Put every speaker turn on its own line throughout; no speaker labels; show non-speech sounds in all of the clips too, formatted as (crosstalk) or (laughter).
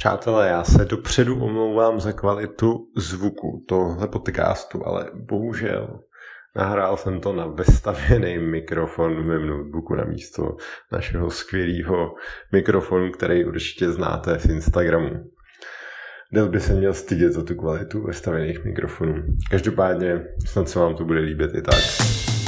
Přátelé, já se dopředu omlouvám za kvalitu zvuku tohle podcastu, ale bohužel nahrál jsem to na vestavěný mikrofon v mém notebooku na místo našeho skvělého mikrofonu, který určitě znáte z Instagramu. Del by se měl stydět za tu kvalitu vestavěných mikrofonů. Každopádně snad se vám to bude líbit i tak.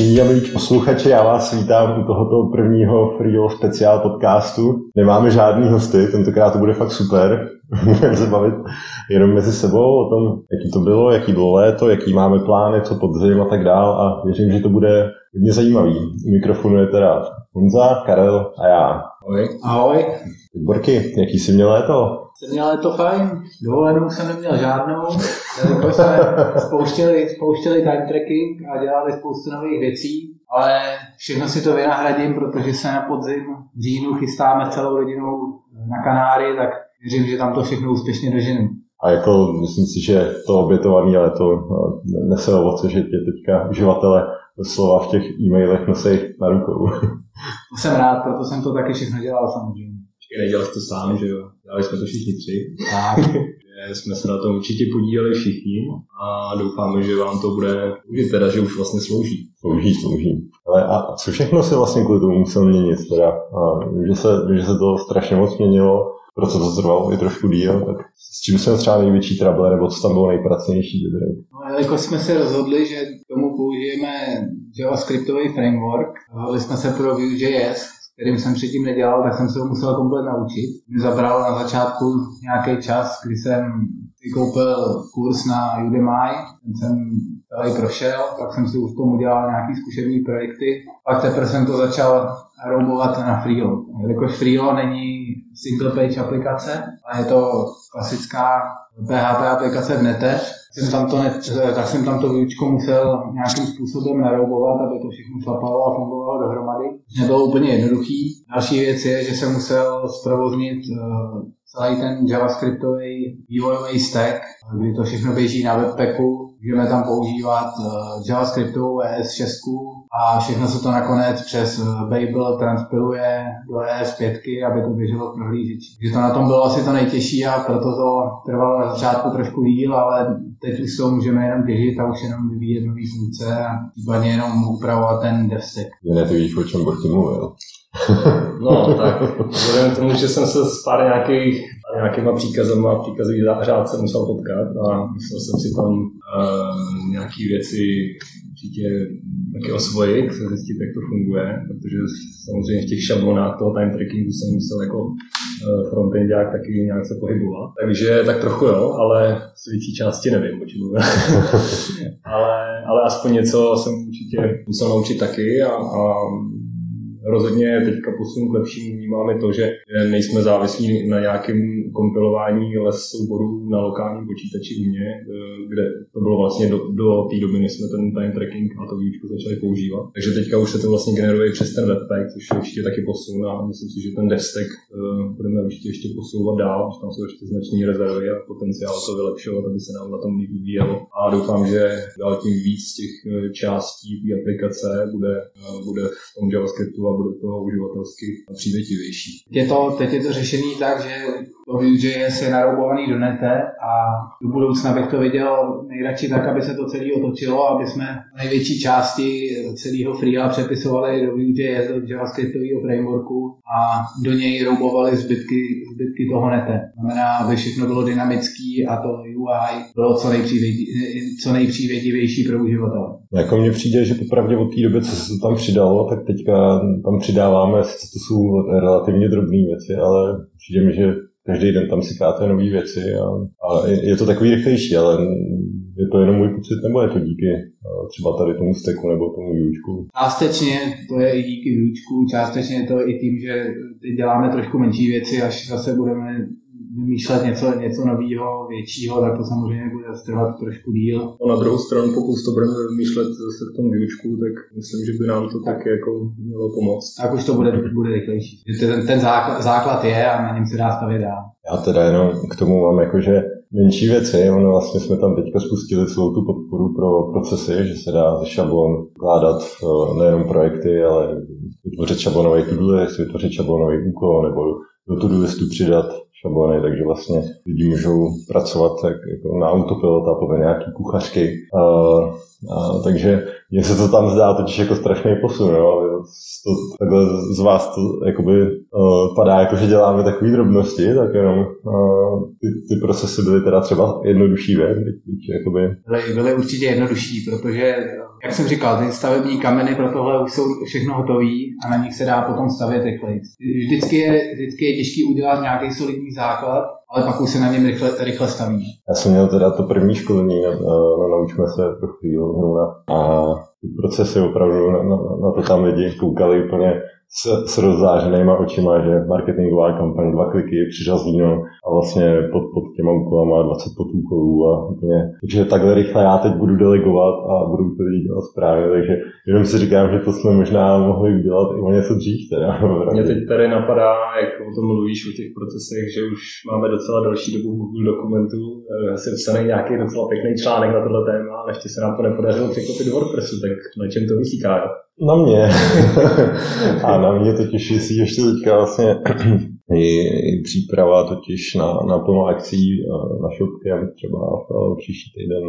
Vážení a milí posluchači, já vás vítám u tohoto prvního Freelo speciál podcastu. Nemáme žádný hosty, tentokrát to bude fakt super. (laughs) Budeme se bavit jenom mezi sebou o tom, jaký to bylo, jaký bylo léto, jaký máme plány, co podzim a tak dál a věřím, že to bude hodně zajímavý. U mikrofonu je teda Honza, Karel a já.
Ahoj. Ahoj.
Borky, jaký jsi měl léto?
Jsem měl léto fajn, dovolenou jsem neměl žádnou, jako jsme spouštěli, spouštěli time tracking a dělali spoustu nových věcí, ale všechno si to vynahradím, protože se na podzim v říjnu chystáme celou rodinou na Kanáry, tak věřím, že tam to všechno úspěšně doženu.
A jako myslím si, že to obětované léto nese ovoce, že tě teďka uživatele slova v těch e-mailech nosí na rukou.
To jsem rád, proto jsem to taky všechno dělal samozřejmě.
Nedělal jsi to sám, že jo? Dělali jsme to všichni tři.
Tak. (laughs)
jsme se na tom určitě podíleli všichni a doufáme, že vám to bude užit, teda, že už vlastně slouží.
Slouží, slouží. Ale a co všechno se vlastně kvůli tomu musel měnit? Teda, a že se, že se to strašně moc měnilo, proto to trvalo i trošku díl, tak s čím jsme třeba největší trouble, nebo co tam bylo nejpracnější?
No, jako jsme se rozhodli, že k tomu použijeme JavaScriptový framework, rozhodli jsme se pro Vue.js, kterým jsem předtím nedělal, tak jsem se ho musel komplet naučit. Mě zabralo na začátku nějaký čas, kdy jsem koupil kurz na Udemy, ten jsem celý prošel, pak jsem si už tomu dělal nějaký zkušební projekty, pak teprve jsem to začal roubovat na Freelo. Jelikož Freelo není single page aplikace, ale je to klasická PHP aplikace v netech, jsem tam to ne, tak jsem tam to výučko musel nějakým způsobem naroubovat, aby to všechno šlapalo a fungovalo dohromady. Nebylo úplně jednoduchý. Další věc je, že jsem musel zprovoznit uh, celý ten JavaScriptový vývojový stack, kdy to všechno běží na webpacku, Můžeme tam používat uh, JavaScriptovou ES6 a všechno se to nakonec přes eh, Babel transpiluje do ES5, aby to běželo v prohlížeči. Takže to na tom bylo asi to nejtěžší a proto to trvalo na začátku trošku díl, ale teď už to můžeme jenom těžit a už jenom vyvíjet nové funkce a případně jenom upravovat ten devstack.
Ne, ty víš, o čem Borky mluvil. (laughs)
no, tak vzhledem k tomu, že jsem se s pár nějakých nějakýma příkazama, příkazový řádce musel potkat a musel jsem si tam uh, nějaké věci určitě taky osvojit, zjistit, jak to funguje, protože samozřejmě v těch šablonách toho time trackingu jsem musel jako uh, frontendák taky nějak se pohybovat. Takže tak trochu jo, ale z větší části nevím, o čem (laughs) ale, ale aspoň něco jsem určitě musel naučit taky a, a rozhodně teďka posun k lepšímu vnímáme to, že nejsme závislí na nějakém kompilování les souborů na lokálním počítači u mě, eh, kde to bylo vlastně do, do té doby, než jsme ten time tracking a to výučku začali používat. Takže teďka už se to vlastně generuje přes ten webpack, což je určitě taky posun a myslím si, že ten devstack uh, budeme určitě ještě posouvat dál, že tam jsou ještě značné rezervy a potenciál to vylepšovat, aby se nám na tom líp vyvíjelo. A doufám, že dál tím víc těch eh, částí té aplikace bude, bude v tom JavaScriptu a bude to uživatelsky přívětivější.
Je to, teď je to řešený tak, že to Vue.js je naroubovaný do nete a do budoucna bych to viděl nejradši tak, aby se to celé otočilo, aby jsme největší části celého freela přepisovali do Vue.js, do JavaScriptového frameworku a do něj roubovali zbytky, zbytky toho nete. Znamená, aby všechno bylo dynamický a to UI bylo co, co nejpřívědivější pro uživatele.
Jako mně přijde, že popravdě od té doby, co se tam přidalo, tak teďka tam přidáváme, to jsou relativně drobné věci, ale přijde mi, že každý den tam si káte nové věci a, a je, je to takový rychlejší, ale je to jenom můj pocit, nebo je to díky třeba tady tomu steku nebo tomu výučku?
Částečně to je i díky výučku, částečně je to i tím, že děláme trošku menší věci, až zase budeme vymýšlet něco, něco nového, většího, tak to samozřejmě bude trvat trošku díl.
A na druhou stranu, pokud to budeme vymýšlet zase v tom výučku, tak myslím, že by nám to tak jako mělo pomoct.
Tak už to bude, bude rychlejší. Ten, ten základ, základ je a na něm se dá stavět dál.
Já teda jenom k tomu mám jakože menší věci. Ono vlastně jsme tam teďka spustili celou tu podporu pro procesy, že se dá ze šablon vkládat eh, nejenom projekty, ale vytvořit šablonový to-do list, vytvořit šablonový úkol nebo do to-do listu přidat šablony, takže vlastně lidi můžou pracovat tak jako na autopilota podle nějaký kuchařky. A, a, takže mně se to tam zdá totiž jako strašný posun, jo. To, takhle z vás to jakoby uh, padá, jako že děláme takové drobnosti, tak jenom uh, ty, ty procesy byly teda třeba jednodušší, věc, jakoby...
Byly, byly určitě jednodušší, protože, jak jsem říkal, ty stavební kameny pro tohle už jsou všechno hotové a na nich se dá potom stavět rychleji. Vždycky je, vždycky je těžké udělat nějaký solidní základ, ale pak už se na něm rychle, rychle staví.
Já jsem měl teda to první školení na, na, na Naučme se pro chvíli a ty procesy opravdu na, na, na to tam lidi koukali úplně s, s rozzářenýma očima, že marketingová kampaň, dva kliky, přiřazíno a vlastně pod, pod těma úkolama 20 podúkolů a úplně. Takže takhle rychle já teď budu delegovat a budu to dělat správně, takže jenom si říkám, že to jsme možná mohli udělat i o něco dřív. Teda. (laughs)
Mě teď tady napadá, jak o tom mluvíš o těch procesech, že už máme docela další dobu Google dokumentů, asi psaný nějaký docela pěkný článek na tohle téma, ale ještě se nám to nepodařilo překlopit do WordPressu, tak na čem to vysí,
na mě. (laughs) a na mě totiž jestli ještě teďka vlastně (clears throat) i, i příprava totiž na, na plno akcí na Shopcamp, třeba příští týden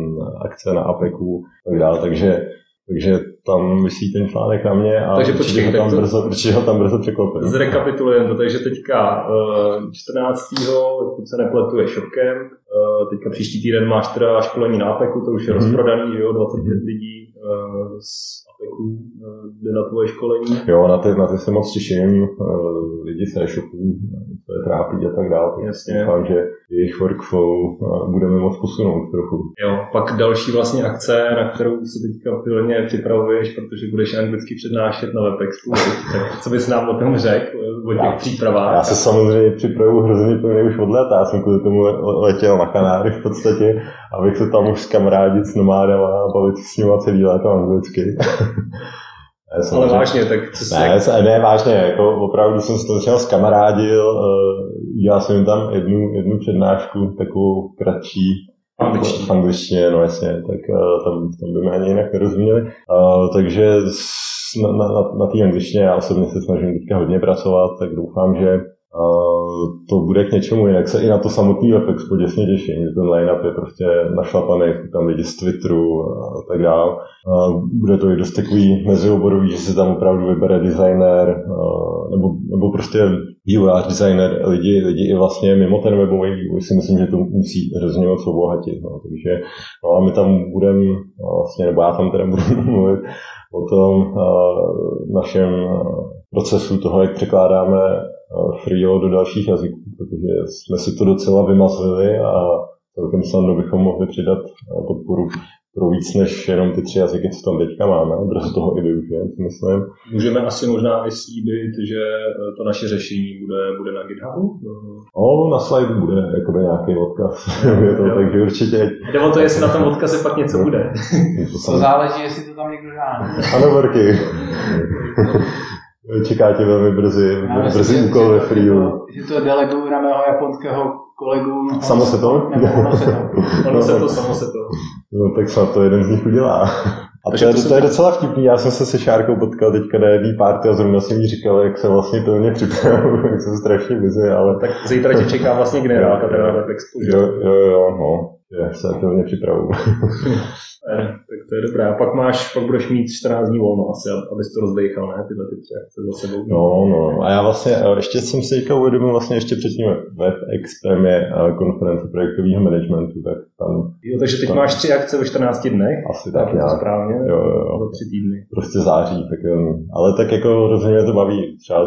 akce na APEKu tak dále, takže takže tam vysí ten článek na mě a takže počkej, ho tam to, brzo, určitě ho tam brzo překlopím.
Zrekapitulujeme to, takže teďka 14. pokud se nepletu je Shopcamp, teďka příští týden máš teda školení na APEKu, to už je mm-hmm. rozprodaný, že jo, 25 lidí z jako jde na tvoje školení?
Jo, na ty, na ty se moc těším. Lidi se e-shopů, to je trápí a tak dále. Jasně. Doufám, že jejich workflow budeme moc posunout trochu.
Jo, pak další vlastně akce, na kterou se teďka pilně připravuješ, protože budeš anglicky přednášet na WebExpu. Tak co bys nám o tom řekl, o těch já, přípravách?
Já se samozřejmě připravuju hrozně plně už od léta. Já jsem kvůli tomu letěl na Kanáry v podstatě, abych se tam už s kamarádit s nomádama a bavit s nimi celý léto anglicky. (laughs)
Jsem Ale vážně, tak co
ne, se... ne, vážně, jako opravdu jsem se to třeba skamarádil, uh, jsem jim tam jednu, jednu přednášku, takovou kratší, v angličtině, no jasně, tak uh, tam, tam by mě ani jinak nerozuměli. Uh, takže na, na, na té angličtině já osobně se snažím teďka hodně pracovat, tak doufám, že to bude k něčemu, jinak se i na to samotný web expo děsně těším, že ten line-up je prostě našlapaný, tam lidi z Twitteru a tak dále. Bude to i dost takový mezioborový, že se tam opravdu vybere designer, nebo, nebo prostě vývojář, designer, lidi, lidi i vlastně mimo ten webový vývoj si myslím, že to musí hrozně moc obohatit. No. Takže no a my tam budeme, vlastně, nebo já tam teda budu (laughs) mluvit o tom našem procesu toho, jak překládáme Frio do dalších jazyků, protože jsme si to docela vymazlili a celkem snadno bychom mohli přidat podporu pro víc než jenom ty tři jazyky, co tam teďka máme, brzo toho i využijeme, myslím.
Můžeme asi možná vyslíbit, že to naše řešení bude, bude na GitHubu?
No, na slide bude jakoby nějaký odkaz, (laughs) je to, takže určitě.
Jde o to, jestli na tom odkaze pak něco bude.
to záleží, jestli to tam někdo dá.
Ano, Vorky. (laughs) Čeká tě velmi brzy, Já brzy úkol ve Freeu.
Že to deleguju na mého japonského kolegu.
Samo (laughs) se to?
ono se to.
ono se to, samo se to.
No tak snad to jeden z nich udělá. A to, je, to, to je docela vtipný, já jsem se se Šárkou potkal teďka na jedné party a zrovna jsem jí říkal, jak se vlastně pilně připravuju, (laughs) jak jsem strašně busy, ale...
Tak zítra tě čeká vlastně generálka teda na textu,
že? Jo, jo, jo, no, že se pilně připravuju. (laughs)
tak to je dobré. A pak máš, pak budeš mít 14 dní volno asi, abys to rozdechal, ne? Tyhle ty tři akce za sebou.
No, no. A já vlastně, ještě jsem si teďka uvědomil vlastně ještě předtím Web Extreme je konference projektového managementu, tak tam...
Jo, takže teď tam, máš tři akce ve 14 dnech?
Asi tak, tak
nějak. správně?
Jo, jo, jo.
Za tři týdny.
Prostě září, tak ale tak jako mě to baví. Třeba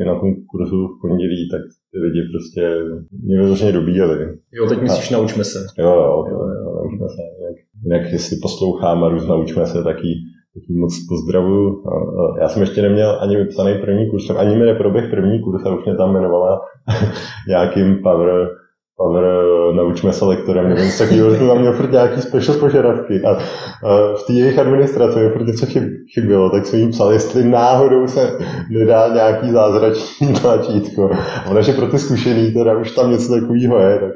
i na tom kurzu v pondělí, tak ty lidi prostě mě vyloženě dobíjeli.
Jo, teď myslíš, naučme se.
Jo, jo, jo, jo naučme se. Jinak Jinak jestli poslouchám a růz naučíme se, taky, taky moc pozdravuju. Já jsem ještě neměl ani vypsaný první kurz, ani mi neproběh první kurz a už mě tam jmenovala (laughs) nějakým power, power uh, naučme se lektorem, nebo něco takového, že tam měl furt nějaký special požadavky a uh, v té jejich administraci mi furt něco chyb, chybělo, tak jsme jim psali, jestli náhodou se nedá nějaký zázračný (laughs) tlačítko. A ona, že pro ty zkušený teda už tam něco takového je, tak,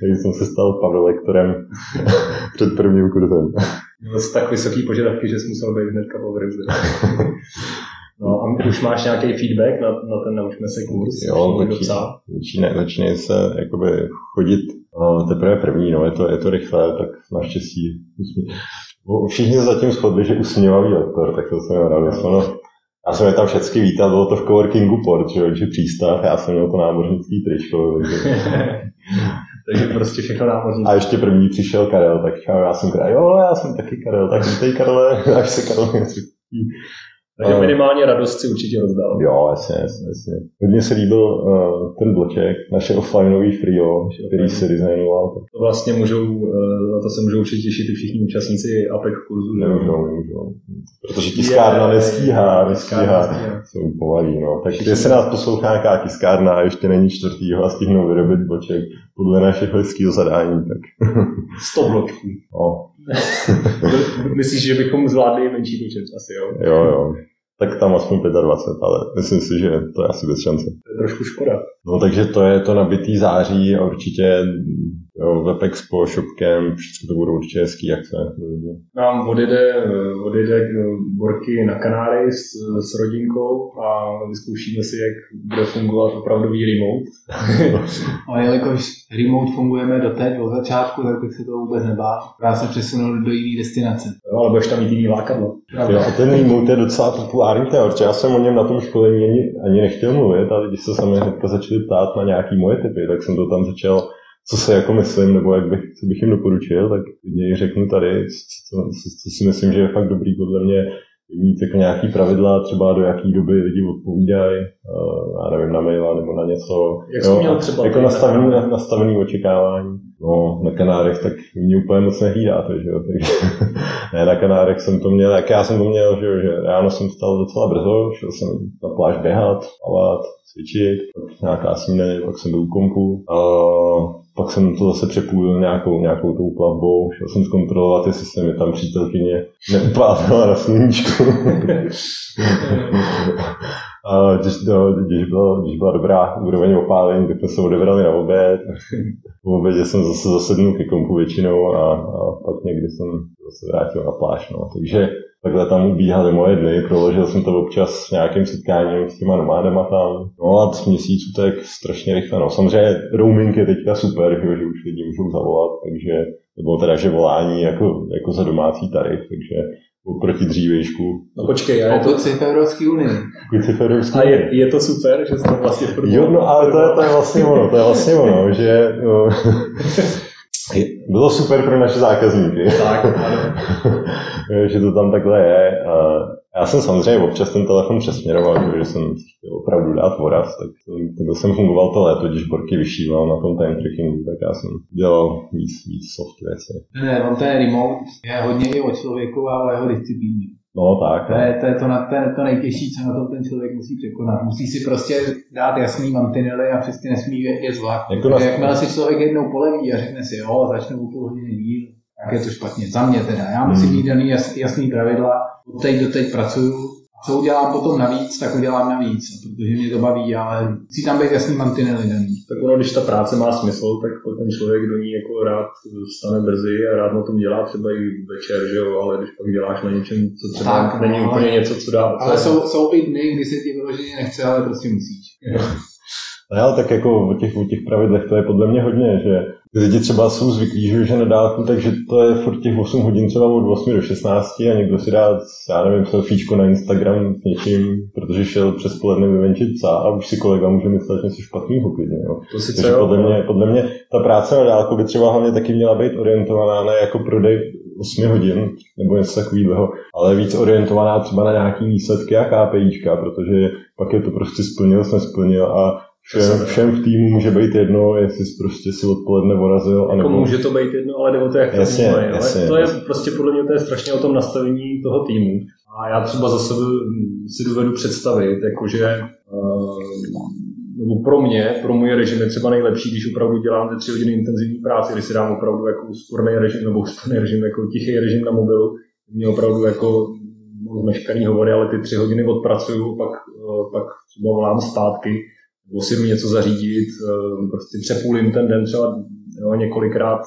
tak jsem se stal Pavel lektorem (laughs) před prvním kurzem.
Měl jsi tak vysoký požadavky, že jsi musel být hnedka po (laughs) No a už máš nějaký feedback na, na ten naučme se kurz?
Jo, začíná, začíná se jakoby chodit no, teprve první, no, je to, je to rychlé, tak naštěstí Všichni se zatím shodli, že usměvavý lektor, tak to jsem rád. No, já jsem je tam všechny vítal, bylo to v coworkingu port, že, že přístav, já jsem měl to námořnický tričko. Takže... (laughs)
takže prostě všechno námořnictví.
A ještě první přišel Karel, tak čau, já jsem Karel, jo, já jsem taky Karel, tak vítej Karle, až se Karel
takže minimálně radost si určitě rozdal.
Jo, jasně, jasně. jasně. Hodně se líbil uh, ten bloček, naše offlineový frio, který se designoval.
To vlastně můžou, uh, na to se můžou určitě těšit i všichni účastníci APEC kurzu.
Nemůžou, nemůžou. Protože tiskárna je, nestíhá, nestíhá. Jsou povalí, no. Tak když se nás poslouchá nějaká tiskárna a ještě není čtvrtýho a stihnou vyrobit bloček podle našeho hezkého zadání, tak... (laughs)
100 bločků.
No. (laughs)
Myslíš, že bychom zvládli menší počet? Asi jo.
Jo, jo tak tam aspoň 25, ale myslím si, že to je asi bez šance.
To je trošku škoda.
No takže to je to nabitý září a určitě jo, Web Expo, Shopcamp, všechno to budou určitě hezký akce.
Nám odjede, odjede Borky na Kanáry s, s rodinkou a vyzkoušíme si, jak bude fungovat opravdový remote. (laughs)
a jelikož remote fungujeme doteď od začátku, tak bych se to vůbec nebál. Dá se přesunout do jiné destinace.
Jo, ale budeš tam mít jiný lákadlo.
Jo, a ten remote je docela populární teor, já jsem o něm na tom školení ani, ani nechtěl mluvit, ale když se sami hnedka začali ptát na nějaký moje typy, tak jsem to tam začal co se jako myslím, nebo jak bych, co bych jim doporučil, tak klidně řeknu tady, co, co, co, si myslím, že je fakt dobrý podle mě, mít jako nějaký pravidla, třeba do jaký doby lidi odpovídají, já nevím, na maila nebo na něco.
Jak jo, měl třeba
jako nastavený, na, nastavený očekávání. No, na Kanárech tak mě úplně moc nehlídáte, že jo, takže (laughs) ne, na Kanárech jsem to měl, jak já jsem to měl, že, že ráno jsem stal docela brzo, šel jsem na pláž běhat, plavat, cvičit, pak nějaká snídaně, pak jsem byl u kompu. Uh, pak jsem to zase přepůlil nějakou, nějakou tou plavbou, šel jsem zkontrolovat, jestli se mi tam přítelkyně neuplácala na sluníčku. (laughs) a když, no, když, bylo, když byla dobrá úroveň opálení, tak jsme se odebrali na oběd. Po obědě jsem zase zasednul ke kompu většinou a, a pak někdy jsem zase vrátil na pláž. No. Takže takhle tam ubíhaly moje dny, proložil jsem to občas s nějakým setkáním s těma nomádama tam. No a z měsíců tak strašně rychle. No. Samozřejmě roaming je teďka super, že, už lidi můžou zavolat, takže, nebo teda, že volání jako, jako za domácí tarif, takže oproti dřívějšku.
No počkej, a je to...
si v Evropské unii.
v Evropské
A je, je, to super, že jste vlastně v
Jo, no ale to je, to je vlastně ono, to je vlastně ono, (laughs) že no, (laughs) bylo super pro naše zákazníky.
Tak, ano. (laughs)
že to tam takhle je. Já jsem samozřejmě občas ten telefon přesměroval, že jsem chtěl opravdu dát voraz, tak takhle jsem fungoval to léto, když Borky vyšíval na tom time trackingu, tak já jsem dělal víc, víc soft věci.
Ne, on ten remote je hodně i o člověku a o jeho disciplíně.
No tak.
To je, to je to, na, to, je to nejtěžší, co na to ten člověk musí překonat. Musí si prostě dát jasný mantinely a přesně nesmí je zvlášť. Jako Jakmile si člověk jednou poleví a řekne si, jo, začnu o půl hodiny díl, tak je to špatně. Za mě teda. Já musím hmm. mít daný jas, jasný pravidla, od teď do teď pracuju, co udělám potom navíc, tak udělám navíc, protože mě to baví, ale musí tam být jasný mantinely daný.
Tak ono, když ta práce má smysl, tak ten člověk do ní jako rád stane brzy a rád na tom dělá třeba i večer, že jo, ale když pak děláš na něčem, co třeba tak, není no, úplně něco, co dá. Co
ale jsou, jsou i dny, kdy se ti vyloženě nechce, ale prostě musíš. (laughs)
No, tak jako o těch, o těch pravidlech to je podle mě hodně, že lidi třeba jsou zvyklí, že už je na dálku, takže to je furt těch 8 hodin třeba od 8 do 16 a někdo si dá, já nevím, selfiečko na Instagram s něčím, protože šel přes poledne vyvenčit psa a už si kolega může myslet něco špatného klidně. Jo.
To si takže
podle mě, podle mě ta práce na dálku by třeba hlavně taky měla být orientovaná na jako prodej 8 hodin nebo něco takového, ale víc orientovaná třeba na nějaký výsledky a KPIčka, protože pak je to prostě splnil, nesplnil a Všem, všem v týmu může být jedno, jestli jsi prostě si odpoledne vorazil.
Jako anebo... může to být jedno, ale jde o to, jak to jasně, vnímají. Jasně, ale to je jasně. prostě podle mě to je strašně o tom nastavení toho týmu. A já třeba za sebe si dovedu představit, jakože uh, nebo pro mě, pro můj režim je třeba nejlepší, když opravdu dělám ty tři hodiny intenzivní práce, když si dám opravdu jako úsporný režim, nebo úsporný režim, jako tichý režim na mobilu, mě opravdu jako meškaný hovory, ale ty tři hodiny odpracuju, pak, eh, pak třeba volám zpátky, si něco zařídit, eh, prostě přepůlím ten den třeba jo, několikrát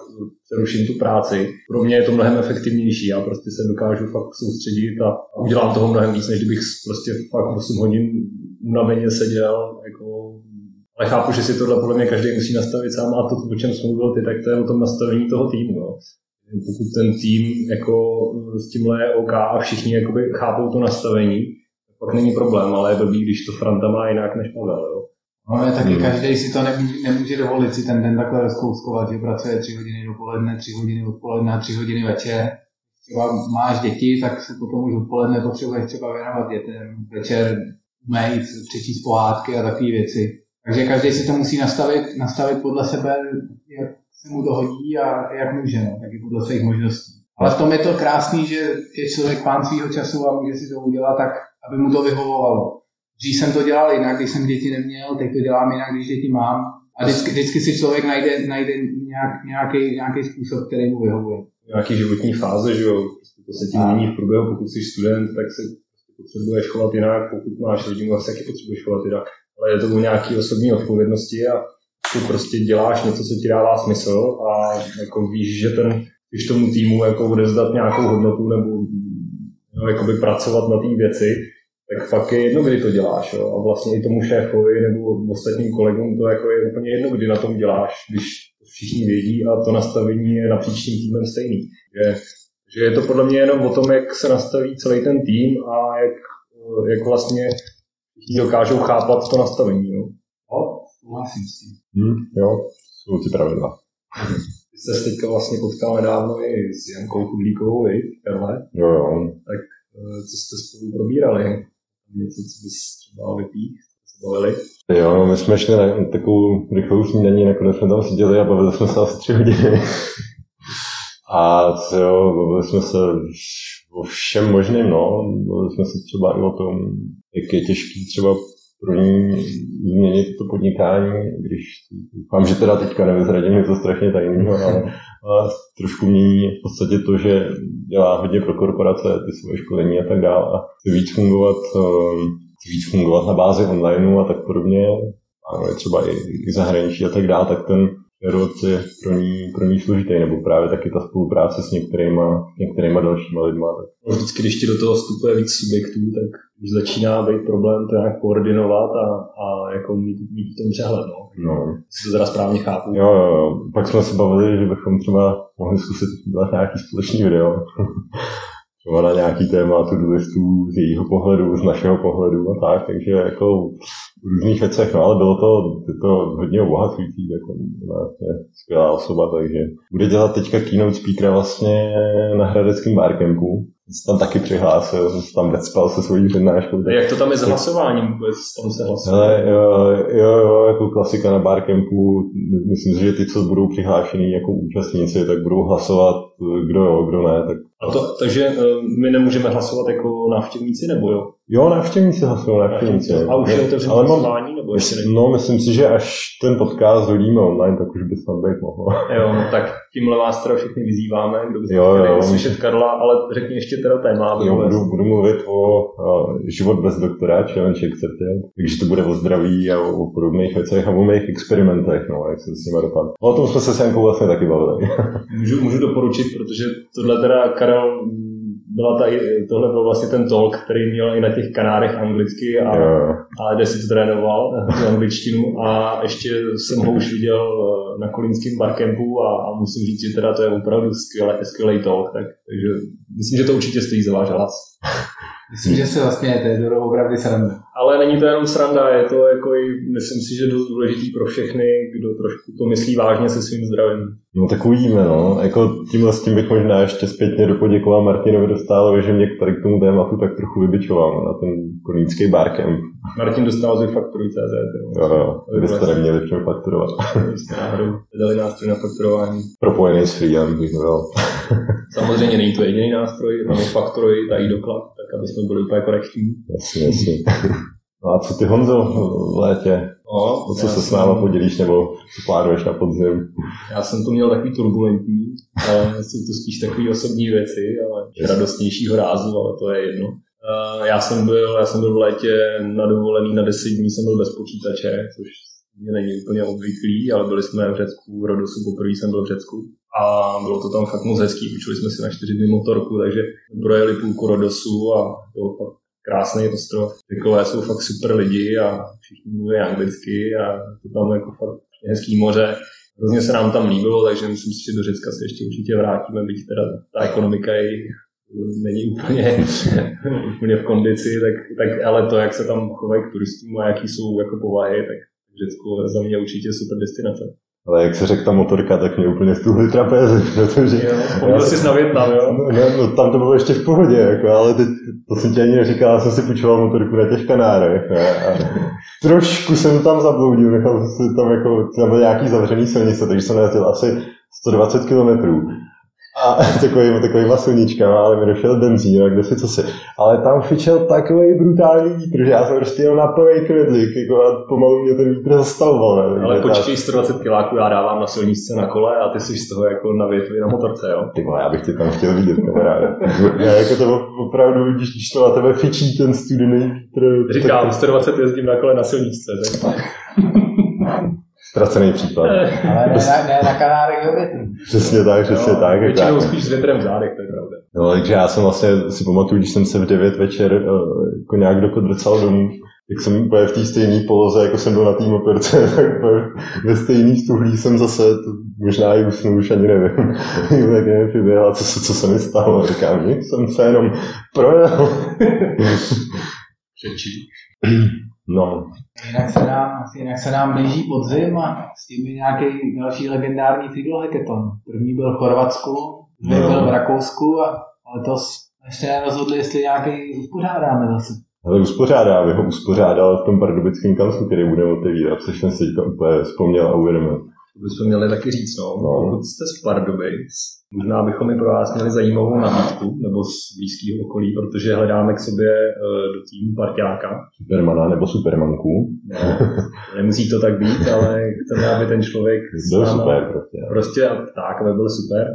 přeruším tu práci. Pro mě je to mnohem efektivnější, já prostě se dokážu fakt soustředit a, udělám toho mnohem víc, než kdybych prostě fakt 8 hodin unaveně seděl, jako ale chápu, že si tohle podle mě každý musí nastavit sám a to, o čem jsem mluvil ty, tak to je o tom nastavení toho týmu. Jo. Pokud ten tým jako s tímhle je OK a všichni chápou to nastavení, tak pak není problém, ale je blbý, když to Franta má jinak než Pavel. Jo.
No, ale taky hmm. každý si to nemůže, nemůže dovolit si ten den takhle rozkouskovat, že pracuje tři hodiny dopoledne, tři hodiny odpoledne a tři hodiny večer. Třeba máš děti, tak se potom už odpoledne potřebuješ třeba věnovat dětem, večer umýt, přečíst pohádky a takové věci. Takže každý si to musí nastavit, nastavit podle sebe, jak se mu to hodí a jak může, no, taky podle svých možností. Ale v tom je to krásný, že je člověk pán svého času a může si to udělat tak, aby mu to vyhovovalo. Dřív jsem to dělal jinak, když jsem děti neměl, teď to dělám jinak, když děti mám. A vždycky, vždycky si člověk najde, najde nějak, nějaký, nějaký způsob, který mu vyhovuje.
Nějaký životní fáze, že jo? Prostě to se ti mění v průběhu, pokud jsi student, tak se potřebuješ chovat jinak, pokud máš rodinu, tak se taky potřebuješ chovat jinak. Ale je to o nějaké osobní odpovědnosti a ty prostě děláš něco, co ti dává smysl a jako víš, že ten, když tomu týmu jako odezdat nějakou hodnotu nebo no, pracovat na té věci, tak fakt je jedno, kdy to děláš. Jo? A vlastně i tomu šéfovi nebo ostatním kolegům to jako je úplně jedno, kdy na tom děláš, když všichni vědí a to nastavení je napříč tím týmem stejný. Že, že je to podle mě jenom o tom, jak se nastaví celý ten tým a jak, jak vlastně všichni dokážou chápat to nastavení. Jo?
Jo, souhlasím s tím.
Hmm, jo, jsou ty pravidla.
Ty se teďka vlastně potkal nedávno i s Jankou Kudlíkovou, Karle?
Jo, jo.
Tak eh, co jste spolu probírali? Něco, co bys třeba vypích?
Jo, my jsme šli na takovou rychlou snídaní, nakonec jsme tam seděli a bavili jsme se asi tři hodiny. A co jo, bavili jsme se o všem možným, no. Bavili jsme se třeba i o tom, jak je těžký třeba pro ní změnit to podnikání, když doufám, že teda teďka nevyzradím, je to strašně tajného, ale, trošku mění v podstatě to, že dělá hodně pro korporace, ty svoje školení a tak dále a chce víc fungovat, ehm, víc fungovat na bázi online a tak podobně, ano, třeba i, i zahraničí a tak dále, tak ten rod je pro ní, pro ní složitý, nebo právě taky ta spolupráce s některýma, některýma dalšíma lidma. Tak.
Vždycky, když ti do toho vstupuje víc subjektů, tak už začíná být problém to nějak koordinovat a, a jako mít, mít v tom přehled. No. no. Si to teda správně chápu.
Jo, jo, jo. Pak jsme se bavili, že bychom třeba mohli zkusit dělat nějaký společný video. (laughs) třeba na nějaký téma tu listů z jejího pohledu, z našeho pohledu a tak, takže jako různých věcech, no ale bylo to, je to hodně obohacující, jako ona je skvělá osoba, takže bude dělat teďka keynote speakera vlastně na Hradeckém barcampu, se tam taky přihlásil, jsem se tam vecpal se svojí přednáškou.
Jak to tam je s hlasováním vůbec? Tam se hlasuje?
jo, jo, jo, jako klasika na barcampu. Myslím si, že ty, co budou přihlášení jako účastníci, tak budou hlasovat, kdo jo, kdo ne. Tak...
A to, takže eh, my nemůžeme hlasovat jako návštěvníci, nebo jo?
Jo, návštěvníci hlasují, návštěvníci.
A už je otevřené hlasování, nebo ještě
není? No, myslím si, že až ten podcast hodíme online, tak už by snad být mohlo. (laughs)
Jo, no tak tímhle vás teda všichni vyzýváme, kdo by jo, chtěli jo, slyšet Karla, ale řekni ještě teda téma.
Jo, budu, budu mluvit o uh, život bez doktora, challenge accepted, takže to bude o zdraví a o podobných věcech a o mých experimentech, no, jak se s nimi dopadne. O tom jsme se s Jankou vlastně taky bavili. (laughs)
můžu, můžu doporučit, protože tohle teda Karel byla ta, tohle byl vlastně ten talk, který měl i na těch kanárech anglicky a, a kde si trénoval, tu angličtinu a ještě jsem ho už viděl eh, na kolínském barkempu a, a musím říct, že teda to je opravdu skvělý, skvělý talk, tak, takže myslím, že to určitě stojí za váš hlas. (laughs)
Myslím, že se vlastně to je to opravdu sranda.
Ale není to jenom sranda, je to jako i, myslím si, že dost důležitý pro všechny, kdo trošku to myslí vážně se svým zdravím.
No tak uvidíme, no. Jako tímhle s tím bych možná ještě zpětně dopoděkoval Martinovi Dostálovi, že mě tady k tomu tématu tak trochu vybičoval no, na ten kolínský barkem.
Martin dostal z fakturuj CZ.
Jo, jo, kdybyste vlastně... neměli v čem fakturovat.
Jste náhodou dali nástroj na fakturování.
Propojený s Freedom bych.
Samozřejmě není to jediný nástroj, máme fakturuj, tady doklad, aby jsme byli úplně korektní.
Jasně, jasně. No a co ty Honzo v létě?
No,
to, co se s náma podělíš, nebo co plánuješ na podzim?
Já jsem to měl takový turbulentní, ale jsou to spíš takové osobní věci, ale radostnějšího rázu, ale to je jedno. Já jsem byl, já jsem byl v létě na dovolený na 10 dní, jsem byl bez počítače, což mě není úplně obvyklý, ale byli jsme v Řecku, v Rodosu, poprvé jsem byl v Řecku a bylo to tam fakt moc hezký, učili jsme si na 4 dny motorku, takže projeli půlku Rodosu a bylo fakt krásný ostrov. Řekové jsou fakt super lidi a všichni mluví anglicky a to tam jako fakt hezký moře. Hrozně se nám tam líbilo, takže myslím si, že do Řecka se ještě určitě vrátíme, byť teda ta ekonomika je není úplně, (laughs) úplně v kondici, tak, tak, ale to, jak se tam chovají k turistům a jaký jsou jako povahy, tak Řecko za mě určitě super destinace.
Ale jak se řekl ta motorka, tak mě úplně stuhly trapézy, (laughs) protože...
Jo, vzpomněl jsi na Větnam, jo?
No, no, no, tam to bylo ještě v pohodě, jako, ale teď, to jsem ti ani neříkal, já jsem si půjčoval motorku na těch Kanárech. A, a (laughs) trošku jsem tam zabloudil, nechal jsem si tam jako, tam byl nějaký zavřený silnice, takže jsem letěl asi 120 kilometrů a (laughs) takový, takový silničkama, ale mi došel benzín, a kde si co si. Ale tam fičel takový brutální vítr, že já jsem prostě jel na plný kredlik, jako a pomalu mě ten vítr zastavoval.
Ne? Ale počkej, 120 kiláků já dávám na silničce na kole a ty jsi z toho jako na větvi na motorce, jo?
Ty vole, já bych tě tam chtěl vidět, kamaráde. já jako to opravdu, když, když to na tebe fičí ten studený vítr.
Říkám, 120 jezdím na kole na silničce, tak (laughs)
Ztracený případ.
Ale ne, ne, ne na Kanárech do větru.
Přesně tak, přesně
no,
tak.
Většinou spíš s větrem v zádech, to je pravda.
No, takže já jsem vlastně si pamatuju, když jsem se v 9 večer uh, jako nějak dokodrcal domů, tak jsem úplně v té stejné poloze, jako jsem byl na té motorce, (laughs) tak ve stejný stuhlí jsem zase, to možná i usnu, už ani nevím. (laughs) tak nevím, přiběhla, co, co se mi stalo. Říkám, nic, jsem se jenom projel. (laughs)
Přečí. (clears throat)
No.
Jinak se, nám, jinak se nám blíží podzim a s tím je nějaký další legendární Fidlo Hackathon. První byl v Chorvatsku, druhý no. byl v Rakousku a letos ještě nerozhodli, jestli nějaký uspořádáme zase.
Ale uspořádá, ho uspořádal v tom pardubickém kanclu, který budeme otevírat, což jsem si teďka úplně vzpomněl a uvědomil.
To bychom měli taky říct, no. no. Pokud jste z Pardubic, možná bychom i pro vás měli zajímavou nabídku, nebo z blízkého okolí, protože hledáme k sobě uh, do týmu parťáka.
Supermana nebo supermanku.
No, nemusí to tak být, ale chceme, aby ten člověk
byl super prostě.
Prostě tak, aby byl super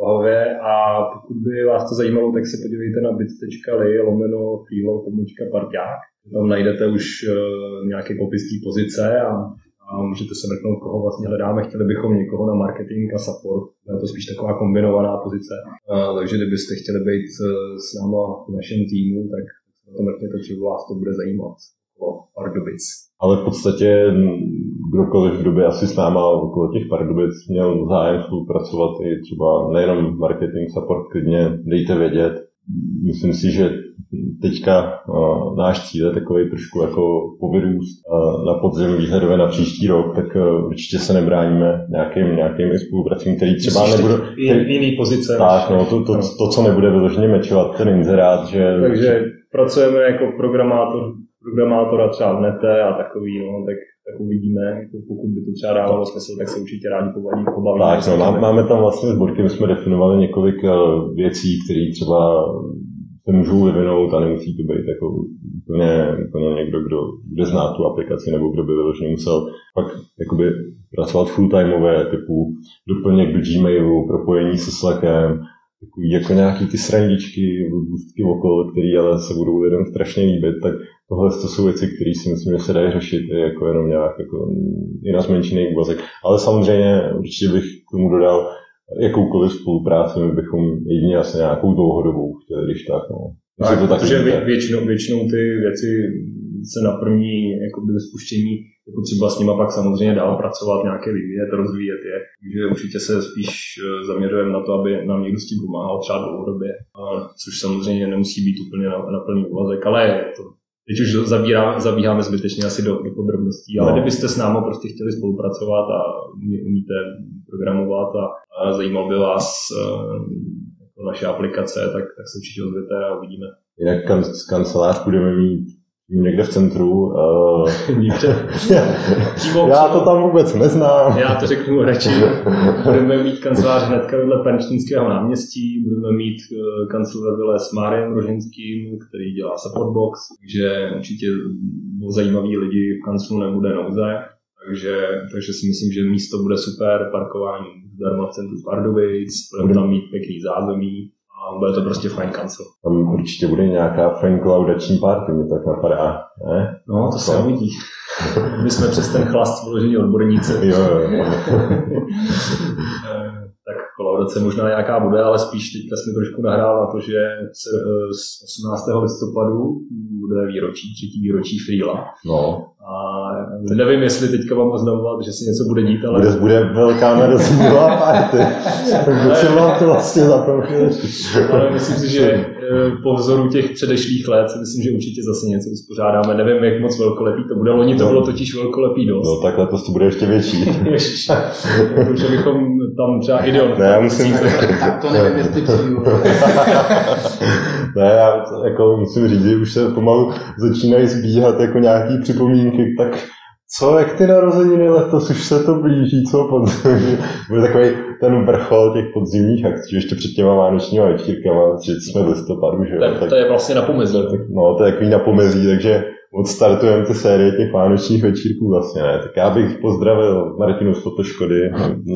Vahově a pokud by vás to zajímalo, tak se podívejte na bit.ly lomeno freelo pomočka parťák. Tam najdete už uh, nějaký popis té pozice a a můžete se mrknout, koho vlastně hledáme. Chtěli bychom někoho na marketing a support. Je to spíš taková kombinovaná pozice. A, takže kdybyste chtěli být e, s náma v našem týmu, tak se na to mrkněte, či vás to bude zajímat. Pardubic.
Ale v podstatě kdokoliv v době asi s náma okolo těch Pardubic měl zájem spolupracovat i třeba nejenom marketing support, klidně dejte vědět. Myslím si, že teďka uh, náš cíl je takový trošku jako povyrůst uh, na podzim výhledové na příští rok, tak uh, určitě se nebráníme nějakým, nějakým spolupracím, který třeba nebude...
Který, jiný pozice.
Tak, no, to, to, to, co nebude vyloženě mečovat ten inzerát, že...
Takže pracujeme jako programátor, programátora třeba v nete a takový, no, tak, tak uvidíme, jako pokud by to třeba dávalo smysl, tak se určitě rádi pobaví, pobavíme.
Tak, no, máme, máme tam vlastně s Borkem jsme definovali několik věcí, které třeba se můžou vyvinout a nemusí to být jako úplně, úplně někdo, kdo bude znát tu aplikaci nebo kdo by vyloženě musel pak jakoby pracovat full-timeové typu doplněk do Gmailu, propojení se Slackem, takový jako nějaký ty srandičky, bůstky okolo, které ale se budou lidem strašně líbit, tak tohle to jsou věci, které si myslím, že se dají řešit jako jenom nějak jako i na zmenšený úvazek. Ale samozřejmě určitě bych k tomu dodal, jakoukoliv spolupráci, my bychom jedině asi nějakou dlouhodobou chtěli, když tak. No.
Tak, to protože vě, většinou, většinou ty věci se na první jakoby, spuštění je potřeba s nimi pak samozřejmě dál pracovat, nějaké vyvíjet, rozvíjet je. Takže určitě se spíš eh, zaměřujeme na to, aby nám někdo s tím pomáhal třeba dlouhodobě, což samozřejmě nemusí být úplně na, na plný úvazek, ale to Teď už zabírá, zabíháme zbytečně asi do, do podrobností, ale no. kdybyste s námi prostě chtěli spolupracovat a umíte programovat a, a zajímal by vás uh, naše aplikace, tak, tak se určitě ozvěte a uvidíme.
Jinak kan, kancelář budeme mít někde v centru. (laughs) Uh, (laughs) Já to tam vůbec neznám.
Já to řeknu radši. Budeme mít kancelář hnedka vedle Penčtinského náměstí, budeme mít uh, kancelář s Máriem Roženským, který dělá supportbox, takže určitě zajímaví lidi v kanclu nebude nouze. Takže, takže si myslím, že místo bude super, parkování zdarma v centru Pardubic, budeme tam mít pěkný zázemí, a bude to prostě fajn kancel.
Tam určitě bude nějaká fajn klaudační party, mi tak napadá, ne?
No, to se uvidí. My jsme přes ten chlast vložení odborníci.
jo, jo. (laughs)
Eh, tak kolaudace možná nějaká bude, ale spíš teďka jsme trošku nahrál na to, že se, eh, z 18. listopadu bude výročí, třetí výročí Freela.
No.
A nevím, jestli teďka vám oznamovat, že si něco bude dít, ale...
Bude, bude velká narozeninové party. Co vám to vlastně za to
Ale myslím si, že eh, po vzoru těch předešlých let si myslím, že určitě zase něco uspořádáme. Nevím, jak moc velkolepý to bude. Loni to no. bylo totiž velkolepý dost.
No tak letos to bude ještě větší.
Takže bychom tam třeba ideon.
Ne, já musím...
tak to nevím, jestli přijdu. (laughs)
ne, já jako musím říct, že už se pomalu začínají zbíhat jako nějaký připomínky, tak co, jak ty narozeniny letos, už se to blíží, co podzimní, (laughs) bude takový ten vrchol těch podzimních akcí, ještě před těma vánočníma večírkama, že jsme v listopadu, že
jo. Tak, to je vlastně na pomezí.
No, to je takový na pomezí, takže odstartujeme ty série těch vánočních večírků vlastně, ne? Tak já bych pozdravil Martinu z Fotoškody.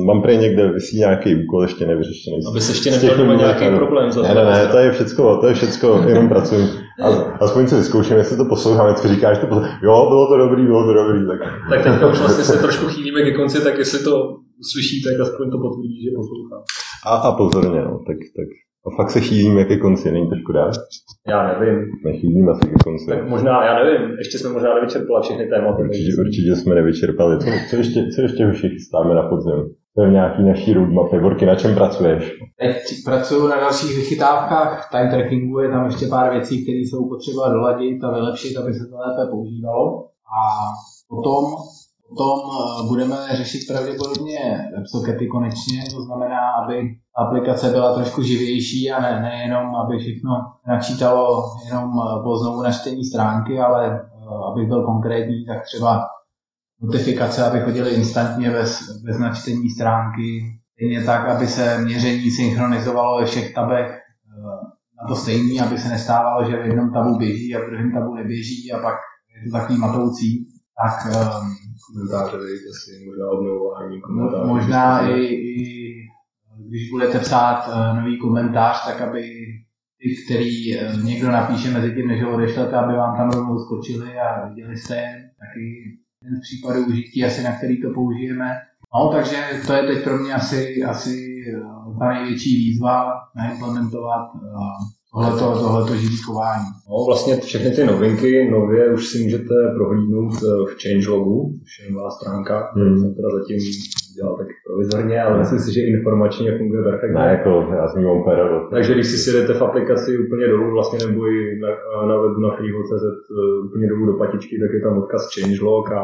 Mám prý někde vysí nějaký úkol ještě nevyřešený.
Aby se ještě nějaký problém.
Za ne, ne, ne, to je všecko, to je všecko, jenom pracuji. A, aspoň si vyzkouším, jestli to poslouchám, vždycky říkáš, to poslouchám. jo, bylo to dobrý, bylo to dobrý. Tak,
tak teďka už vlastně se trošku chýlíme ke konci, tak jestli to uslyšíte, tak aspoň to potvrdí, že poslouchám.
A, a pozorně, no, tak, tak a fakt se chýlím, jak je konci, není to škoda?
Já nevím.
Nechýlím asi ke konci.
Tak možná, já nevím, ještě jsme možná nevyčerpali všechny tématy.
Určitě, určitě jsme nevyčerpali. Co, co, ještě, co ještě už chystáme na podzim? To je nějaký naší roadmapy. Vorky, na čem pracuješ?
Teď pracuju na dalších vychytávkách, time trackingu je tam ještě pár věcí, které jsou potřeba doladit a vylepšit, aby se to lépe používalo. A potom Potom eh, budeme řešit pravděpodobně websockety konečně, to znamená, aby aplikace byla trošku živější a ne, nejenom, aby všechno načítalo jenom eh, po znovu načtení stránky, ale eh, aby byl konkrétní, tak třeba notifikace, aby chodily instantně bez, bez načtení stránky, stejně tak, aby se měření synchronizovalo ve všech tabech na to stejný, aby se nestávalo, že v jednom tabu běží a v druhém tabu neběží a pak je to takový matoucí. Tak
komentáře, asi možná obnovování komentářů.
Možná i, i když budete psát uh, nový komentář, tak aby ty, který uh, někdo napíše mezi tím, než ho odešlete, aby vám tam rovnou skočili a viděli jste taky ten z případů užití, asi na který to použijeme. No, takže to je teď pro mě asi, asi uh, ta největší výzva naimplementovat uh, tohleto, tohleto živý chování.
No, vlastně všechny ty novinky nově už si můžete prohlídnout eh, v changelogu, což je nová stránka, kterou hmm. jsem teda zatím dělal tak provizorně, ale myslím si, že informačně funguje perfektně.
Ne, jako já jsem ním
Takže když si sjedete v aplikaci úplně dolů, vlastně nebo i na, na webu na freeho.cz eh, úplně dolů do patičky, tak je tam odkaz changelog a,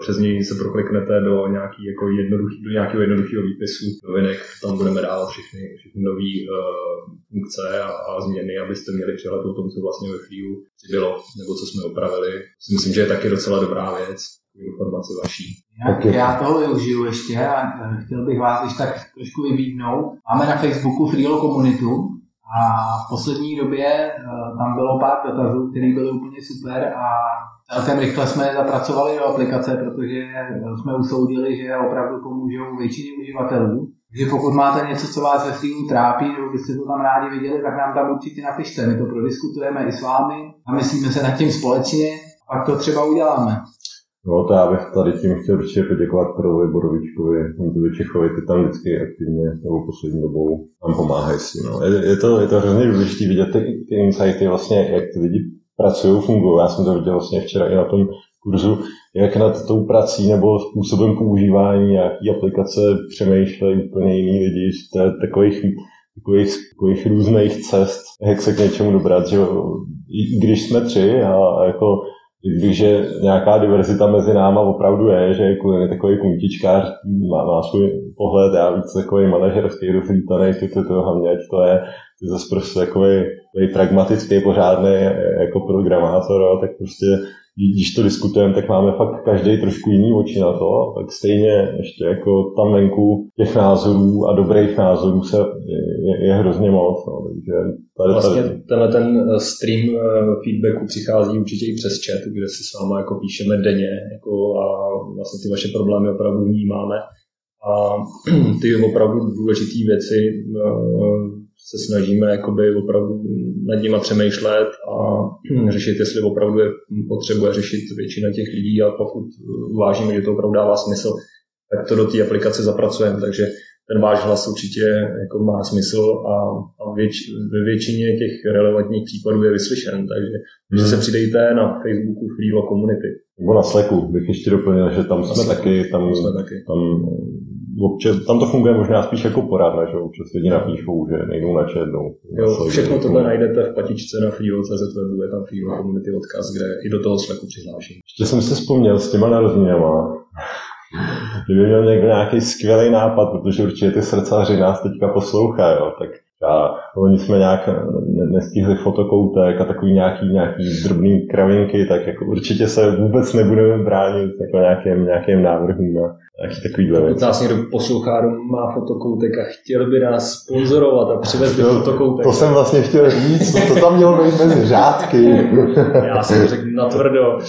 přes něj se prokliknete do nějaký jako jednoduchý, do nějakého jednoduchého výpisu novinek, tam budeme dávat všechny, všechny nové uh, funkce a, a, změny, abyste měli přehled o tom, co vlastně ve Freeu bylo, nebo co jsme opravili. Myslím, že je taky docela dobrá věc informaci vaší.
Já, já tohle využiju ještě a eh, chtěl bych vás ještě tak trošku vybídnout. Máme na Facebooku Freelo komunitu a v poslední době eh, tam bylo pár dotazů, které byly úplně super a celkem rychle jsme zapracovali do aplikace, protože jsme usoudili, že opravdu pomůžou většině uživatelů. Takže pokud máte něco, co vás ve Freelu trápí, nebo byste to tam rádi viděli, tak nám tam určitě napište. My to prodiskutujeme i s vámi a myslíme se nad tím společně, pak to třeba uděláme.
No to já bych tady tím chtěl určitě poděkovat Karlovi Borovičkovi, Honzovi Čechovi, ty tam vždycky aktivně nebo poslední dobou nám pomáhají s tím. No. Je, je, to, je to hrozně důležité vidět ty, ty insighty, vlastně, jak ty lidi pracují, fungují. Já jsem to viděl vlastně včera i na tom kurzu, jak nad tou prací nebo způsobem používání nějaký aplikace přemýšlejí úplně jiný lidi, je takových, takových, takových různých cest, jak se k něčemu dobrat, že i když jsme tři a, a jako když je nějaká diverzita mezi náma opravdu je, že je takový kuntičkář, má, má svůj pohled, já víc takový manažerský rozlítaný, to, to, to hlavně, ať to je, ty zase prostě takový, pragmatický, pořádný jako programátor, ale tak prostě když to diskutujeme, tak máme fakt každý trošku jiný oči na to, tak stejně ještě jako tam venku těch názorů a dobrých názorů se je, je hrozně moc. No, takže
tady, vlastně tenhle ten eh, stream eh, feedbacku přichází určitě i přes chat, kde si s váma jako píšeme denně jako a vlastně ty vaše problémy opravdu vnímáme a (clears throat) ty opravdu důležité věci eh, se snažíme jakoby opravdu nad nima přemýšlet a řešit, jestli opravdu je potřebuje řešit většina těch lidí a pokud uvážíme, že to opravdu dává smysl, tak to do té aplikace zapracujeme. Takže ten váš hlas určitě jako má smysl a, a věč, ve většině těch relevantních případů je vyslyšen. Takže hmm. se přidejte na Facebooku Freelo Community.
Nebo na Slacku bych ještě doplnil, že tam jsme taky, tam, jsme taky. tam občas, tam to funguje možná spíš jako poradna, že občas lidi napíšou, že nejdou na jdou.
Jo, všechno tohle najdete v patičce na freelo.cz webu, je tam freelo community odkaz, kde i do toho Slacku přihlášení.
Ještě jsem si vzpomněl s těma narozeninama, Kdyby měl někdo nějaký skvělý nápad, protože určitě ty srdcaři nás teďka poslouchají, tak a oni jsme nějak nestihli fotokoutek a takový nějaký, nějaký drobný kravinky, tak jako určitě se vůbec nebudeme bránit jako nějakým, nějakým návrhům na nějaký takovýhle věc.
nás někdo poslouchá, má fotokoutek a chtěl by nás sponzorovat a přivez by fotokoutek.
To jsem vlastně chtěl říct, to, to tam mělo být mezi řádky. (laughs)
Já jsem řekl natvrdo. (laughs)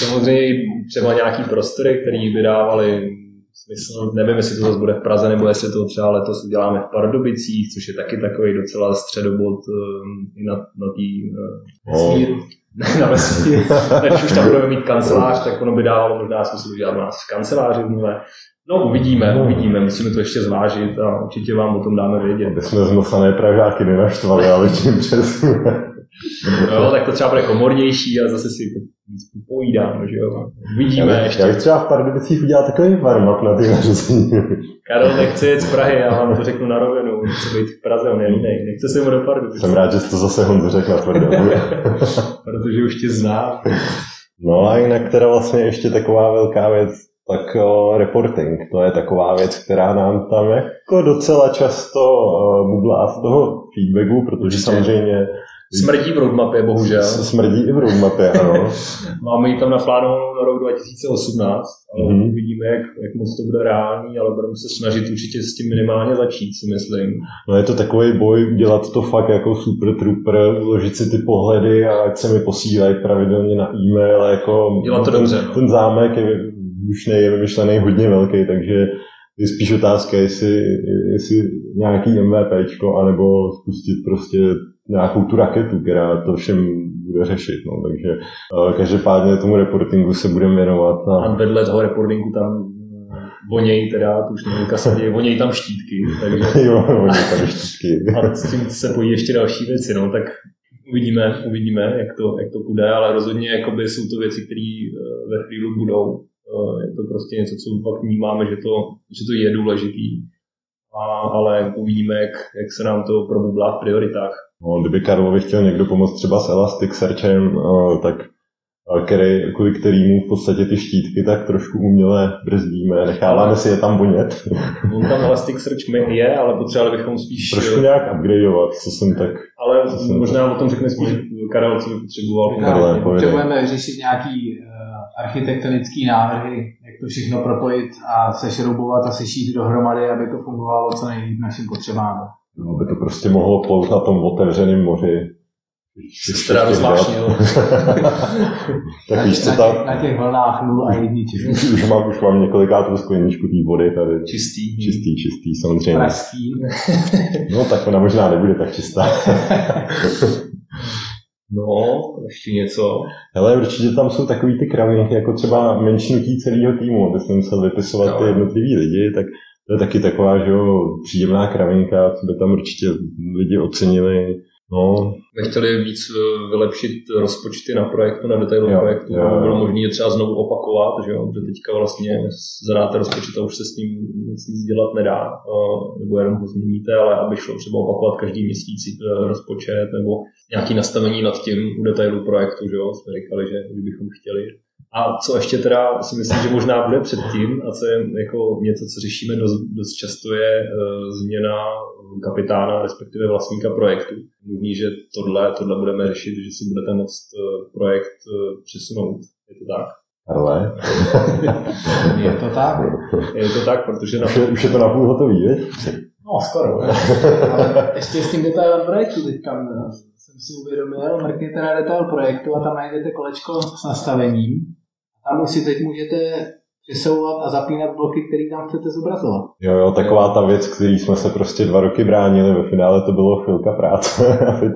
Samozřejmě třeba nějaký prostory, které by dávali smysl. Nevím, jestli to zase bude v Praze, nebo jestli to třeba letos uděláme v Pardubicích, což je taky takový docela středobod um, i na, na tý uh, vesmíru. (laughs) Oh. na vesmír. Když už tam budeme mít kancelář, tak ono by dávalo možná smysl udělat nás v kanceláři nové. No uvidíme, no. uvidíme, musíme to ještě zvážit a určitě vám o tom dáme vědět.
Aby jsme znosané Pražáky nenaštvali, ale tím přes.
No, tak to třeba bude komornější a zase si víc povídám, že jo. Vidíme
já,
ještě.
Já bych třeba v Pardubicích udělal takový warm-up na ty nařazení.
Karel nechce jet z Prahy, já vám to řeknu na rovinu, chce být v Praze, on je jiný, nechce se mu do Pardubic.
Jsem rád, že jsi to zase Honzo řekl na tvrdě. (laughs)
Protože už tě znám.
No a jinak teda vlastně ještě taková velká věc, tak reporting, to je taková věc, která nám tam jako docela často bublá z toho feedbacku, protože Určitě. samozřejmě
Smrdí v roadmapě, bohužel.
Smrdí i v roadmapě, ano. (laughs)
Máme ji tam naplánovanou na rok 2018, ale mm-hmm. uvidíme, jak, jak moc to bude reální, ale budeme se snažit určitě s tím minimálně začít, si myslím.
No je to takový boj dělat to fakt jako super trooper, uložit si ty pohledy a ať se mi posílají pravidelně na e-mail. Jako
dělat to
ten,
dobře.
No. Ten zámek je už je vymyšlený hodně velký, takže je spíš otázka, jestli, jestli nějaký MVPčko, anebo spustit prostě nějakou tu raketu, která to všem bude řešit. No. Takže uh, každopádně tomu reportingu se budeme věnovat.
A... a vedle toho reportingu tam eh, vonějí teda, to už nevím, kasadě, vonějí tam štítky. Takže... (laughs)
jo, vonějí tam štítky.
a s tím se pojí ještě další věci, no, tak uvidíme, uvidíme, jak to, jak to bude, ale rozhodně jakoby jsou to věci, které eh, ve Freelu budou. Je to prostě něco, co fakt vnímáme, že to, že to je důležitý, a, ale uvidíme, jak, jak se nám to probublá v prioritách.
No, kdyby Karlovi chtěl někdo pomoct třeba s Elasticsearchem, eh, tak eh, který, kvůli kterýmu v podstatě ty štítky tak trošku uměle brzdíme, necháváme si je tam vonět.
On tam Elasticsearch je, ale potřebovali bychom spíš...
Trošku nějak upgradeovat, co jsem tak...
Ale co jsem možná tak... o tom řekne spíš Karel, co by potřeboval.
Karel, potřebujeme řešit nějaký uh, architektonický návrhy, to všechno propojit a sešroubovat a sešít dohromady, aby to fungovalo co nejlíp našim potřebám.
No, aby to prostě mohlo plout na tom otevřeném moři.
Jsi teda rozvášnil.
tak víš, co tam...
Na těch vlnách nul a jedniček.
už mám, už mám několikátou skleničku té vody tady.
Čistý.
Čistý, čistý, samozřejmě.
Pražský.
no, tak ona možná nebude tak čistá. (laughs)
No, ještě něco.
Ale určitě tam jsou takový ty kravinky, jako třeba menšinutí celého týmu, aby jsem musel vypisovat no. ty jednotlivý lidi, tak to je taky taková, že jo, příjemná kravinka, co by tam určitě lidi ocenili. No.
My chtěli víc eh, vylepšit rozpočty na projektu, na detailu jo, projektu, jo, jo. bylo možné je třeba znovu opakovat, že jo, protože teďka vlastně zadáte rozpočet a už se s ním nic, nic dělat nedá, eh, nebo jenom ho změníte, ale aby šlo třeba opakovat každý měsíc eh, rozpočet, nebo nějaký nastavení nad tím u detailu projektu, že jo, jsme říkali, že, že bychom chtěli A co ještě teda si myslím, že možná bude předtím, a co je jako něco, co řešíme dost, dost často, je uh, změna kapitána, respektive vlastníka projektu. Možný, že tohle, tohle budeme řešit, že si budete moct uh, projekt uh, přesunout. Je to tak?
Ale... (laughs)
je to tak.
Je to tak, protože... Na...
Už, je, už je to na půl hotový, je?
No, skoro. Ale ještě s tím detailem projektu teďka jsem si uvědomil, mrkněte na detail projektu a tam najdete kolečko s nastavením. Tam už si teď můžete přesouvat a zapínat bloky, které tam chcete zobrazovat.
Jo, jo, taková ta věc, který jsme se prostě dva roky bránili, ve finále to bylo chvilka práce (laughs) a teď,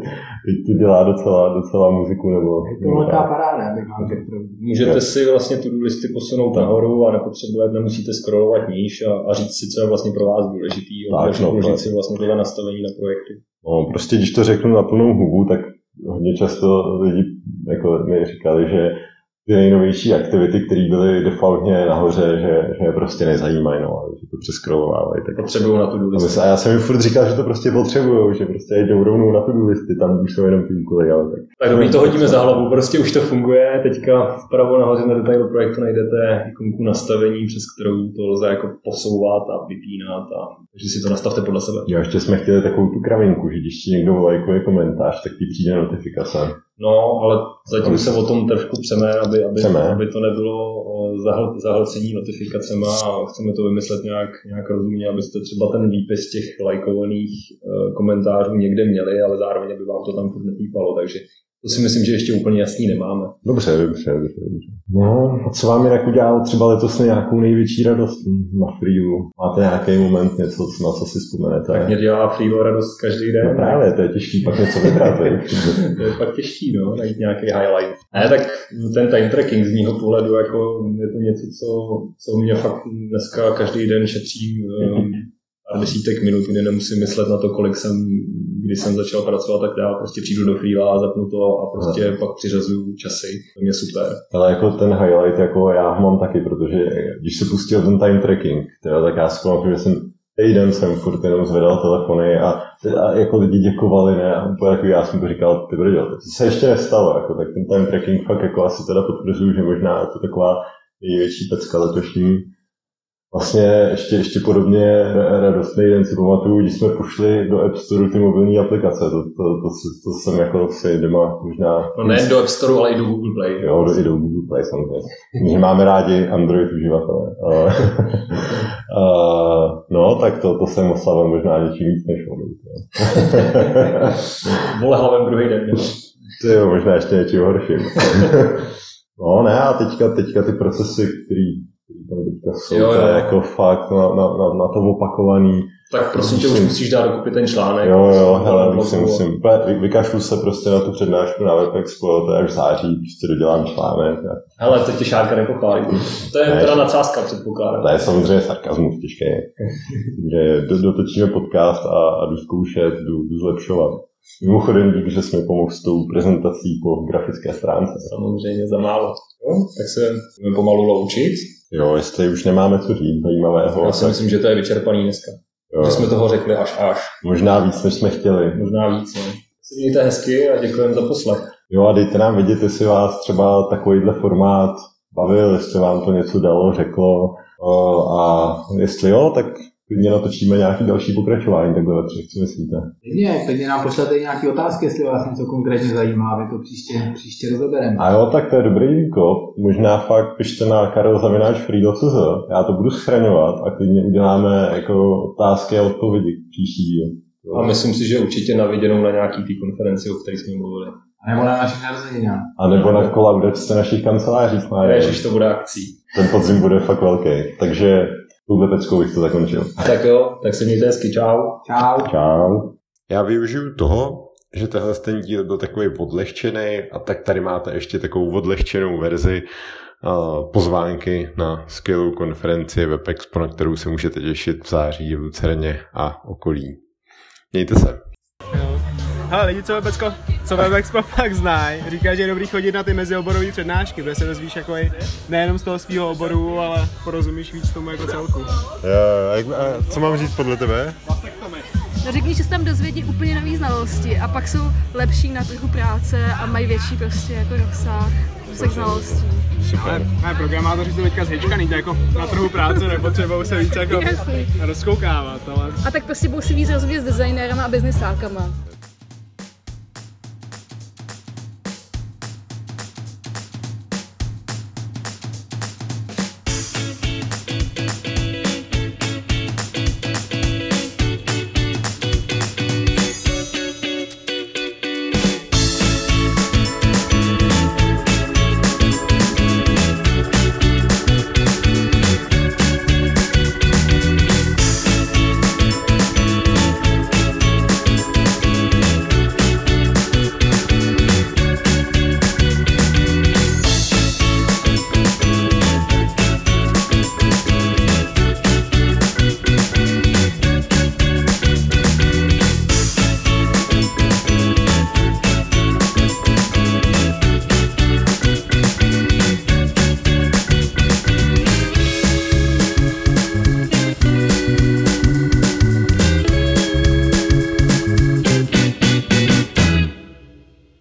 teď to dělá docela, docela muziku. Nebo,
je to velká paráda, abych vám řekl.
Můžete si vlastně tu listy posunout nahoru a nepotřebujete, nemusíte scrollovat níž a, a říct si, co je vlastně pro vás důležitý. Tak, no, uložit si vlastně tohle nastavení na projektu.
No, prostě když to řeknu na plnou hubu, tak hodně často lidi jako mi říkali, že ty nejnovější aktivity, které byly defaultně nahoře, že, že je prostě nezajímají, no, že to přeskrolovávají. Tak
potřebují na tu listy.
A já jsem jim furt říkal, že to prostě potřebují, že prostě jdou rovnou na tu listy, tam už jsou jenom ty úkoly, ale tak.
Tak my to hodíme za hlavu, prostě už to funguje, teďka vpravo nahoře na detailu projektu najdete ikonku nastavení, přes kterou to lze jako posouvat a vypínat a takže si to nastavte podle sebe.
Jo, ještě jsme chtěli takovou tu kravinku, že když ti někdo lajkuje komentář, tak ti přijde notifikace.
No, ale zatím se o tom trošku přeme, aby, aby, přeme. aby to nebylo zahl, zahlcení notifikacemi a chceme to vymyslet nějak, nějak rozumně, abyste třeba ten výpis těch lajkovaných e, komentářů někde měli, ale zároveň by vám to tam furt nepípalo, takže to si myslím, že ještě úplně jasný nemáme.
Dobře, dobře, dobře. dobře. No, a co vám jinak udělalo třeba letos nějakou největší radost na Freelu? Máte nějaký moment, něco, na co si vzpomenete?
Tak mě dělá Freelu radost každý den.
No právě, to je těžký pak něco vybrat. (laughs)
to je pak těžký, no, najít nějaký highlight. Ne, tak ten time tracking z mého pohledu, jako je to něco, co, co mě fakt dneska každý den šetří um, (laughs) pár desítek minut, kdy nemusím myslet na to, kolik jsem, kdy jsem začal pracovat tak dál, prostě přijdu do freela, zapnu to a prostě no. pak přiřazuju časy, to mě super.
Ale jako ten highlight, jako já ho mám taky, protože když se pustil ten time tracking, teda, tak já si pamatuju, že jsem týden jsem furt jenom zvedal telefony a, a jako lidi děkovali, ne, a úplně jako já jsem to říkal, ty brďo, to se ještě nestalo, jako, tak ten time tracking fakt jako asi teda potvrzuju, že možná je to taková největší pecka letošní, Vlastně ještě, ještě podobně radostný den si pamatuju, když jsme pošli do App Store ty mobilní aplikace. To, to, to, to jsem jako si doma možná...
No ne do App Store, ale i do Google Play.
Jo, do, i do Google Play samozřejmě. Že máme rádi Android uživatele. no, tak to, to jsem oslavil možná něčím víc než on. (laughs)
Vole hlavem druhý den.
Ty jo, možná ještě něčím horším. (laughs) no ne, a teďka, teďka ty procesy, které tam teďka jsou jo, jo. jako fakt na, na, na, na to opakovaný.
Tak prosím tě, už musíš dát dokupy ten článek.
Jo, jo, hele, musím, musím. Vy, vykašlu se prostě na tu přednášku na WebExpo, to je až v září, prostě dodělám článek. A...
Hele, to tě Šárka nepochválí. To je ne, teda nadsázka, předpokládám.
To je samozřejmě sarkazmus těžké. že do, dotočíme podcast a, a jdu zkoušet, jdu, jdu zlepšovat. Mimochodem dík, že jsme pomohl s tou prezentací po grafické stránce.
Samozřejmě za málo. Jo, tak se pomalu loučit.
Jo, jestli už nemáme co říct zajímavého.
Já si tak... myslím, že to je vyčerpaný dneska. Jo. Že jsme toho řekli až až.
Možná víc, než jsme chtěli.
Možná víc, no. Si mějte hezky a děkujeme za poslech.
Jo a dejte nám vidět, jestli vás třeba takovýhle formát bavil, jestli vám to něco dalo, řeklo. A jestli jo, tak klidně natočíme nějaký další pokračování takhle ve třech, co myslíte?
Klidně, klidně nám pošlete nějaké otázky, jestli vás něco konkrétně zajímá, my to příště, příště rozebereme.
A jo, tak to je dobrý výkop. Možná fakt pište na karolzavináč.free.cz, já to budu schraňovat a klidně uděláme jako otázky a odpovědi příští díl.
A myslím si, že určitě na viděnou na nějaký té konferenci, o které jsme mluvili.
A nebo na našich narozeninách.
A nebo na kolaudačce našich kanceláří.
Ježiš, to bude akcí.
Ten podzim bude fakt velký. Takže touhle peckou bych to zakončil.
Tak jo, tak se mějte hezky, čau.
Čau.
Čau. Já využiju toho, že tenhle ten díl byl takový odlehčený a tak tady máte ještě takovou odlehčenou verzi pozvánky na skvělou konferenci WebExpo, na kterou se můžete těšit v září v Lucerně a okolí. Mějte se.
Hele, lidi, co Webexpo, co Webexpo (laughs) fakt znají, říká, že je dobrý chodit na ty mezioborové přednášky, protože se dozvíš jako nejenom z toho svého oboru, ale porozumíš víc tomu jako celku.
Jo, a co mám říct podle tebe?
No řekni, že se tam dozvědí úplně nové znalosti a pak jsou lepší na trhu práce a mají větší prostě jako rozsah, rozsah znalostí.
Ale, ale programátoři jsou teďka zhečkaný, to jako na trhu práce nepotřebují se víc jako
Jasný.
rozkoukávat, ale
A tak prostě budou si víc rozumět s designérama a biznesákama.